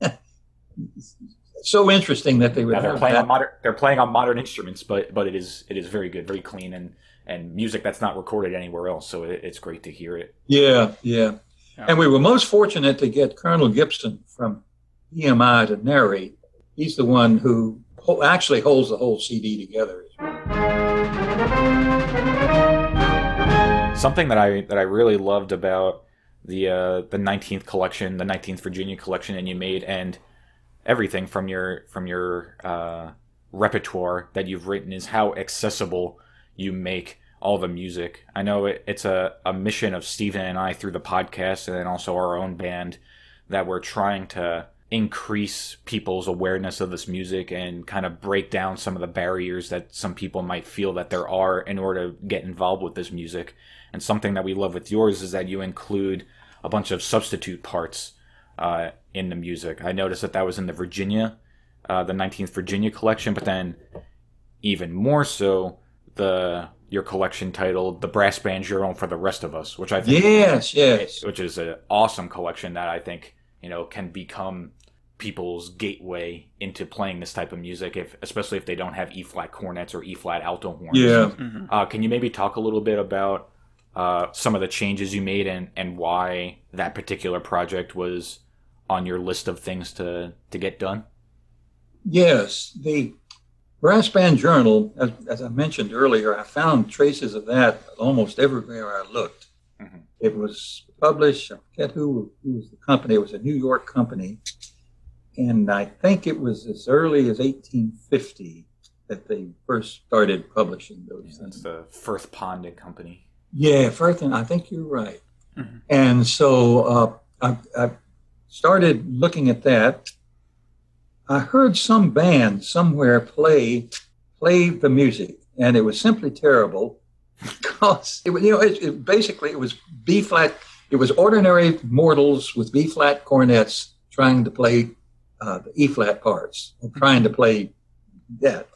uh, so interesting that they would Yeah, they're playing that. on modern. They're playing on modern instruments, but but it is it is very good, very clean, and and music that's not recorded anywhere else. So it, it's great to hear it. Yeah, yeah. Yeah. And we were most fortunate to get Colonel Gibson from VMI to narrate. He's the one who ho- actually holds the whole CD together. Something that I that I really loved about the uh, the 19th collection, the 19th Virginia collection, and you made and everything from your from your uh, repertoire that you've written is how accessible you make all the music. I know it, it's a, a mission of Stephen and I through the podcast and then also our own band that we're trying to increase people's awareness of this music and kind of break down some of the barriers that some people might feel that there are in order to get involved with this music. And something that we love with yours is that you include a bunch of substitute parts uh, in the music. I noticed that that was in the Virginia, uh, the 19th Virginia collection, but then even more so the your collection titled "The Brass Band Journal for the Rest of Us," which I think Yes, yes. which is an awesome collection that I think you know can become people's gateway into playing this type of music, if especially if they don't have E flat cornets or E flat alto horns. Yeah. Mhm. Uh, can you maybe talk a little bit about uh, some of the changes you made and, and why that particular project was on your list of things to, to get done? Yes, the Brass Band Journal, as, as I mentioned earlier, I found traces of that almost everywhere I looked. Mm-hmm. It was published, I forget who, who was the company, it was a New York company. And I think it was as early as 1850 that they first started publishing those yeah, things. the Firth Pond Company. Yeah, Firth, and I think you're right. Mm-hmm. And so uh, I, I started looking at that. I heard some band somewhere play play the music, and it was simply terrible because it, you know it, it basically it was B flat. It was ordinary mortals with B flat cornets trying to play uh, the E flat parts, or trying to play that,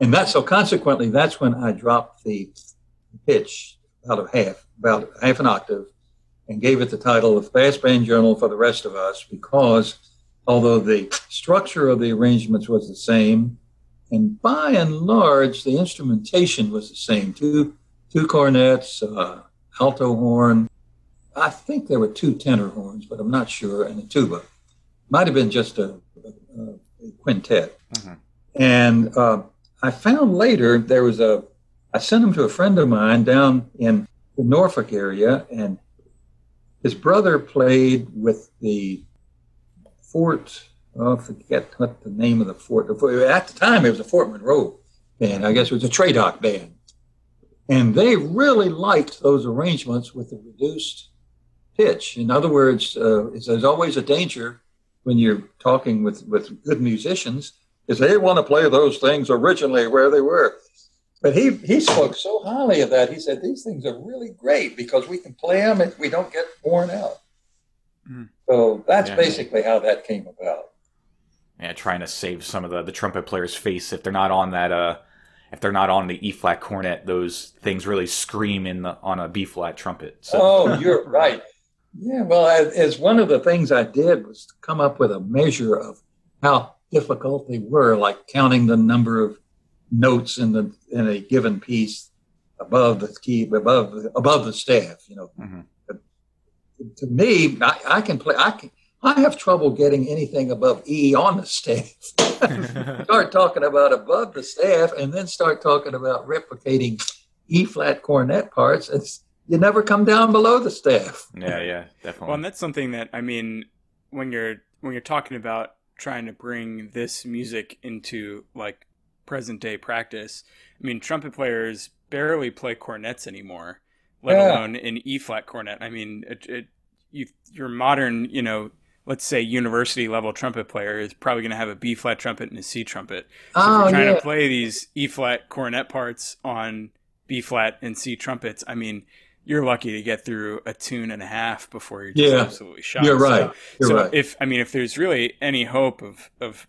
and that so consequently that's when I dropped the pitch out of half, about half an octave, and gave it the title of Brass Band Journal for the Rest of Us because although the structure of the arrangements was the same, and by and large the instrumentation was the same two two cornets, uh, alto horn. I think there were two tenor horns, but I'm not sure, and a tuba. Might have been just a quintet. Mm-hmm. And uh, I found later there was a I sent him to a friend of mine down in the Norfolk area, and his brother played with the Fort. Oh, I forget what the name of the fort. At the time, it was a Fort Monroe band. I guess it was a TRADOC band, and they really liked those arrangements with the reduced pitch. In other words, uh, there's always a danger when you're talking with with good musicians is they want to play those things originally where they were. But he, he spoke so highly of that. He said, These things are really great because we can play them and we don't get worn out. Mm. So that's yeah. basically how that came about. Yeah, trying to save some of the, the trumpet players' face if they're not on that uh if they're not on the E flat cornet, those things really scream in the on a B flat trumpet. So. Oh, you're right. Yeah, well, as one of the things I did was to come up with a measure of how difficult they were, like counting the number of notes in the in a given piece above the key above the, above the staff. You know, mm-hmm. to me, I, I, can play. I can. I have trouble getting anything above E on the staff. start talking about above the staff, and then start talking about replicating E flat cornet parts. It's you never come down below the staff. Yeah, yeah, definitely. Well, and that's something that I mean, when you're when you're talking about trying to bring this music into like present day practice. I mean, trumpet players barely play cornets anymore, let yeah. alone an E flat cornet. I mean, it, it, you, your modern, you know, let's say university level trumpet player is probably going to have a B flat trumpet and a C trumpet. So oh, if you're oh, trying yeah. to play these E flat cornet parts on B flat and C trumpets, I mean, you're lucky to get through a tune and a half before you're just yeah, absolutely shot. You're right. So, you're so right. if I mean, if there's really any hope of of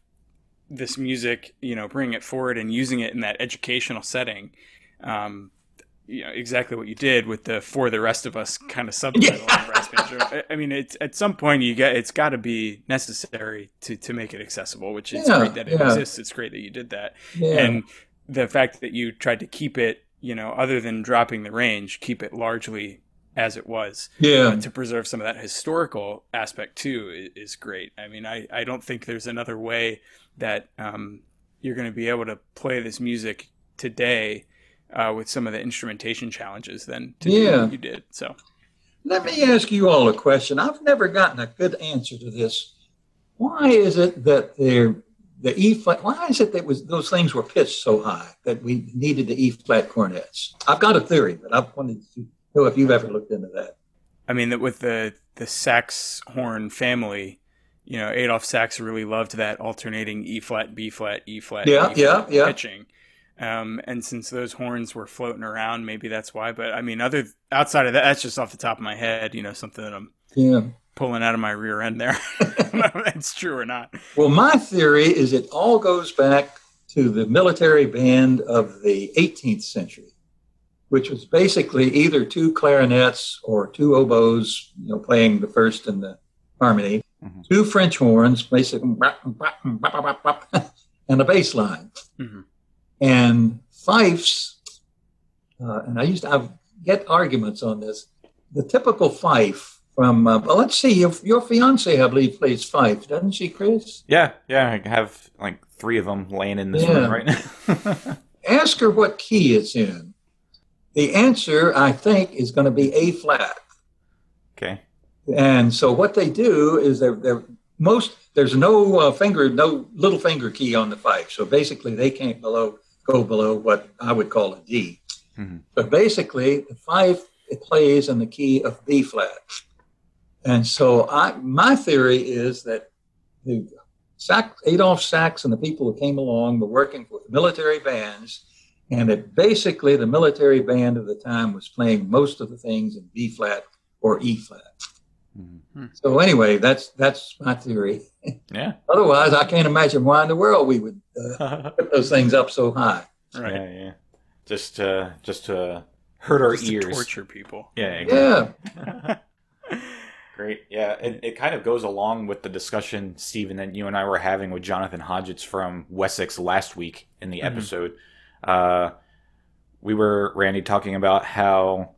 this music, you know, bringing it forward and using it in that educational setting. Um, you know exactly what you did with the "For the Rest of Us" kind of subtitle. Yeah. I mean, it's at some point you get it's got to be necessary to to make it accessible, which is yeah, great that it yeah. exists. It's great that you did that, and the fact that you tried to keep it, you know, other than dropping the range, keep it largely as it was. Yeah. Uh, to preserve some of that historical aspect too is, is, great. I mean, I, I don't think there's another way that um, you're going to be able to play this music today uh, with some of the instrumentation challenges than to yeah. you did. So, let me ask you all a question. I've never gotten a good answer to this. Why is it that they're the E flat? Why is it that was those things were pitched so high that we needed the E flat cornets? I've got a theory, but I wanted to know if you've ever looked into that. I mean, that with the the saxhorn family, you know, Adolphe Sax really loved that alternating E flat, B flat, E flat, yeah, E yeah, yeah. pitching. Um, and since those horns were floating around, maybe that's why. But I mean, other outside of that, that's just off the top of my head. You know, something that I'm yeah. Pulling out of my rear end there. that's true or not. Well, my theory is it all goes back to the military band of the 18th century, which was basically either two clarinets or two oboes, you know, playing the first and the harmony, mm-hmm. two French horns, basically, and a bass line. Mm-hmm. And fifes, uh, and I used to, I've get arguments on this. The typical fife from, uh, well, let's see, your, your fiance, I believe, plays fife, doesn't she, Chris? Yeah, yeah. I have like three of them laying in this Yeah. room right now. Ask her what key it's in. The answer, I think, is going to be A flat. okay. And so what they do is they're, they're most there's no uh, finger, no little finger key on the fife. So basically, they can't below go below what I would call a D. Mhm. But basically, the fife it plays in the key of B flat. And so I my theory is that the Sax, Adolphe Sax and the people who came along were working with military bands, and that basically the military band of the time was playing most of the things in B flat or E flat. Mhm. So anyway, that's that's my theory. Yeah. Otherwise, I can't imagine why in the world we would uh, put those things up so high. Right. yeah. Just uh just to hurt our Just to ears. torture people. Yeah, exactly. Yeah, Great. Yeah, it, it kind of goes along with the discussion, Stephen, that you and I were having with Jonathan Hodgetts from Wessex last week in the Mhm. episode. Uh, we were, Randy, talking about how,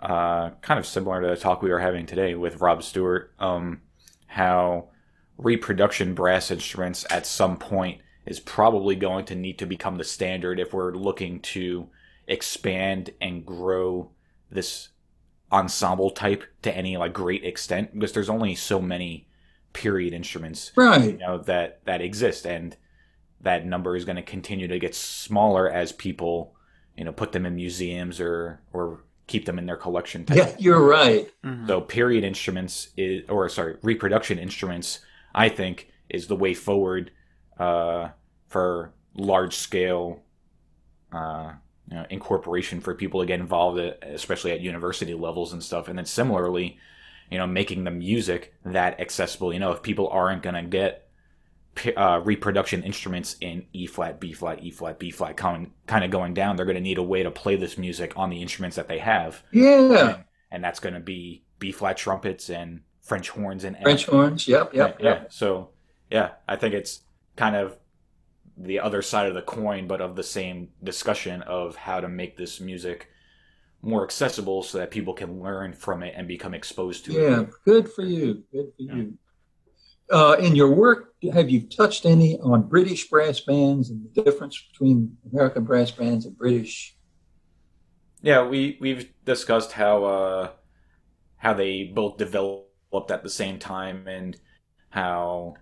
uh, kind of similar to the talk we were having today with Robb Stewart, um, how reproduction brass instruments at some point is probably going to need to become the standard if we're looking to expand and grow this ensemble type to any like great extent because there's only so many period instruments right you right. know that that exist and that number is going to continue to get smaller as people you know put them in museums or or keep them in their collection type Yeah, you're right. Mhm. so period instruments is, or sorry, reproduction instruments, I think, is the way forward uh, for large scale uh, you know, incorporation for people to get involved, at, especially at university levels and stuff. And then similarly, you know, making the music that accessible. You know, if people aren't going to get uh, reproduction instruments in E flat, B flat, E flat, B flat, kind kind of going down, they're going to need a way to play this music on the instruments that they have Yeah, and that's going to be B flat trumpets and French horns and French horns. Yep, yep, yeah, yep. yeah. So yeah, I think it's kind of the other side of the coin, but of the same discussion of how to make this music more accessible so that people can learn from it and become exposed to Yeah, it. Yeah, good for you. Good for you. Uh, in your work, have you touched any on British brass bands and the difference between American brass bands and British? Yeah, we we've discussed how uh, how they both developed at the same time and how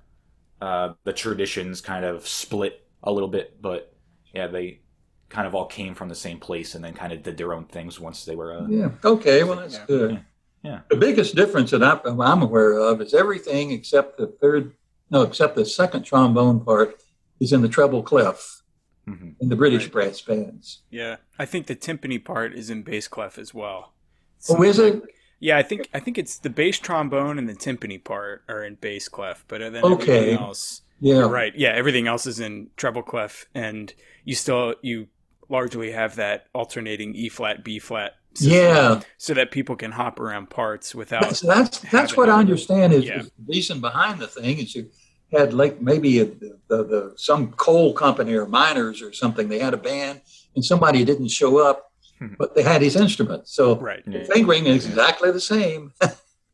uh, the traditions kind of split a little bit, but yeah, they kind of all came from the same place and then kind of did their own things once they were. Uh, Yeah. Okay. Well, that's Yeah. good. Yeah. The biggest difference that I- I'm aware of is everything except the third, no, except the second trombone part is in the treble clef mhm. in the British Right. brass bands. Yeah, I think the timpani part is in bass clef as well. Oh, is it? Yeah, I think I think it's the bass trombone and the timpani part are in bass clef, but then Okay. everything else, Yeah. you're right? Yeah, everything else is in treble clef, and you still you largely have that alternating E flat B flat. Yeah. so that people can hop around parts without. That's that's, that's what I understand is, Yeah. is the reason behind the thing is you had like maybe a, the, the, the some coal company or miners or something. They had a band and somebody didn't show up, Hmm. but they had his instrument. So Right. the Yeah. fingering is exactly the same.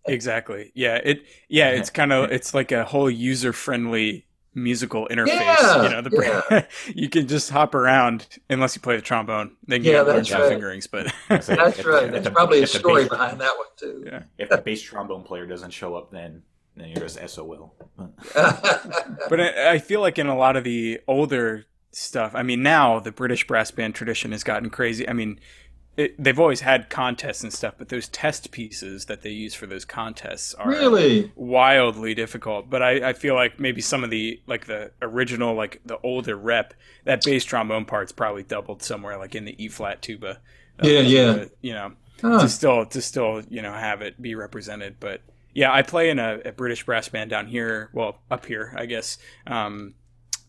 Exactly. Yeah. It. Yeah. It's kind of. It's like a whole user friendly musical interface. Yeah, you know, the you can just hop around unless you play the trombone. Then you Yeah, yeah, learn that's some right. fingerings. But That's if- right. if That's the- probably a story bass- behind that one too. yeah. If the bass trombone player doesn't show up, then then you're just SOL. but I, I feel like in a lot of the older stuff, I mean, now the British brass band tradition has gotten crazy. I mean, it, they've always had contests and stuff, but those test pieces that they use for those contests are really? wildly difficult. But I, I feel like maybe some of the like the original, like the older rep, that bass trombone part's probably doubled somewhere, like in the E flat tuba. Uh, Yeah, yeah. but, you know, Huh. to still to still you know have it be represented. But yeah, I play in a, a British brass band down here. Well, up here, I guess. Um,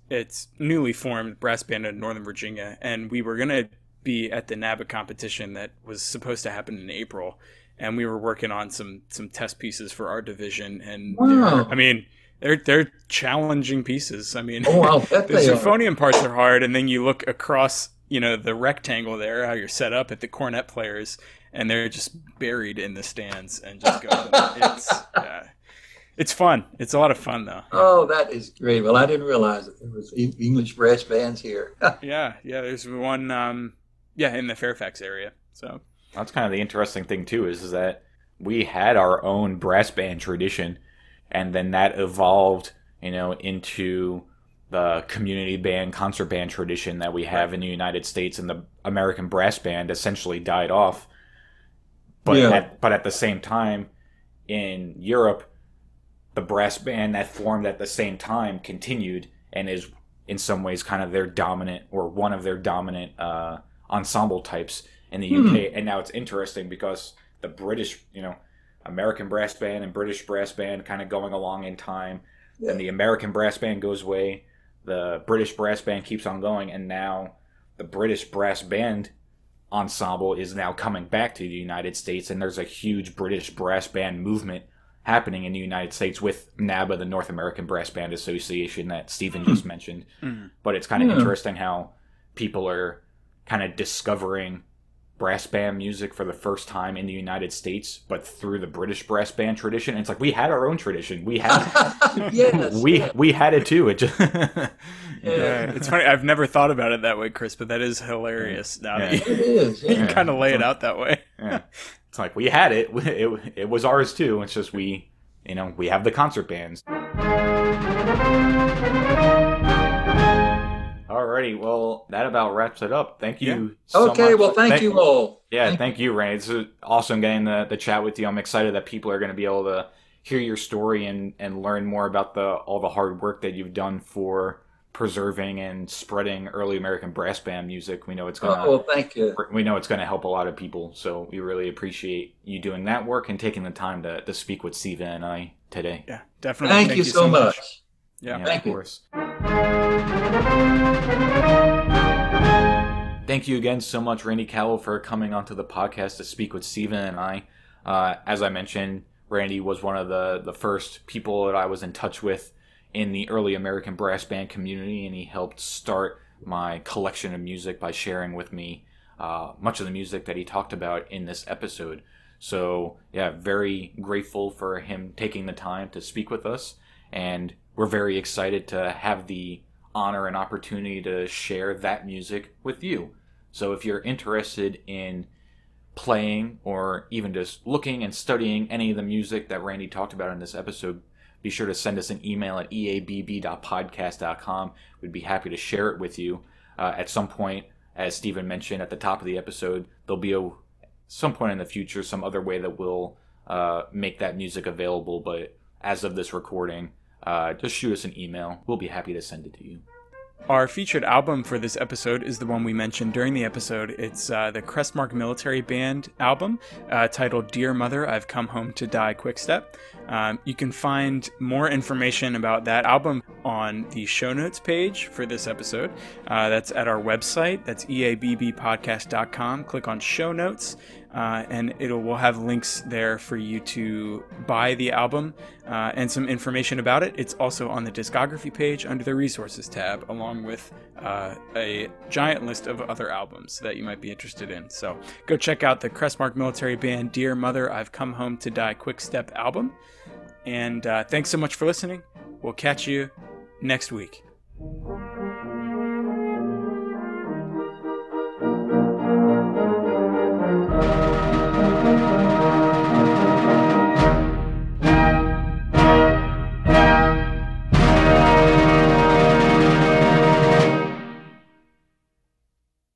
it's newly formed brass band in Northern Virginia, and we were gonna be at the NABA competition that was supposed to happen in April, and we were working on some some test pieces for our division. And Wow. I mean, they're they're challenging pieces. I mean, Oh, the are. euphonium parts are hard, and then you look across, you know, the rectangle there, how you're set up at the cornet players, and they're just buried in the stands and just go. it's it's fun. It's a lot of fun though. Oh, that is great. Well, I didn't realize that there was English brass bands here. Yeah, yeah. There's one, um, yeah, in the Fairfax area. So That's kind of the interesting thing too, is, is that we had our own brass band tradition, and then that evolved, you know, into the community band, concert band tradition that we have in the United States, and the American brass band essentially died off. But Yeah. at, but at the same time, in Europe, the brass band that formed at the same time continued and is in some ways kind of their dominant or one of their dominant uh, ensemble types in the Hmm. UK. And now it's interesting because the British, you know, American brass band and British brass band kind of going along in time. Then the American brass band goes away. The British brass band keeps on going, and now the British brass band ensemble is now coming back to the United States, and there's a huge British brass band movement happening in the United States with NABA, the North American Brass Band Association that Stephen just mentioned. But it's kind of Yeah. interesting how people are kind of discovering brass band music for the first time in the United States, but through the British brass band tradition. And it's like we had our own tradition. We had yes. we yeah. we had it too. It just yeah, it's funny. I've never thought about it that way, Chris, but that is hilarious. Now that you, It is. you Yeah. kind of lay it out that way. yeah. It's like we had it. It it was ours too. It's just we, you know, we have the concert bands. Alrighty, well, that about wraps it up. Thank you. So Okay. much. Well, thank, you all. Yeah, Thank- thank you, Randy. It's awesome getting the, the chat with you. I'm excited that people are going to be able to hear your story and, and learn more about the all the hard work that you've done for preserving and spreading early American brass band music. We know it's going to Oh, well, thank you. we know it's going to help a lot of people. So we really appreciate you doing that work and taking the time to, to speak with Siva and I today. Yeah, definitely. Thank, you so much. Yeah. Yeah, Thank of you. course. Thank you again so much, Randy Cabell, for coming onto the podcast to speak with Stephen and I. Uh, as I mentioned, Randy was one of the, the first people that I was in touch with in the early American brass band community, and he helped start my collection of music by sharing with me uh, much of the music that he talked about in this episode. So, yeah, very grateful for him taking the time to speak with us, and we're very excited to have the honor and opportunity to share that music with you. So, if you're interested in playing or even just looking and studying any of the music that Randy talked about in this episode, be sure to send us an email at eabb.podcast.com. We'd be happy to share it with you. Uh, at some point, as Stephen mentioned at the top of the episode, there'll be a some point in the future some other way that we'll uh, make that music available. But as of this recording, uh, just shoot us an email. We'll be happy to send it to you. Our featured album for this episode is the one we mentioned during the episode. It's uh, the Crestmark Military Band album uh, titled Dear Mother, I've Come Home to Die Quickstep. Um, you can find more information about that album on the show notes page for this episode. Uh, that's at our website. That's eabbpodcast.com. Click on show notes, uh, and it'll will have links there for you to buy the album uh, and some information about it. It's also on the discography page under the resources tab, along with uh, a giant list of other albums that you might be interested in. So go check out the Crestmark Military Band "Dear Mother, I've Come Home to Die" Quick Step album. And uh, thanks so much for listening. We'll catch you next week.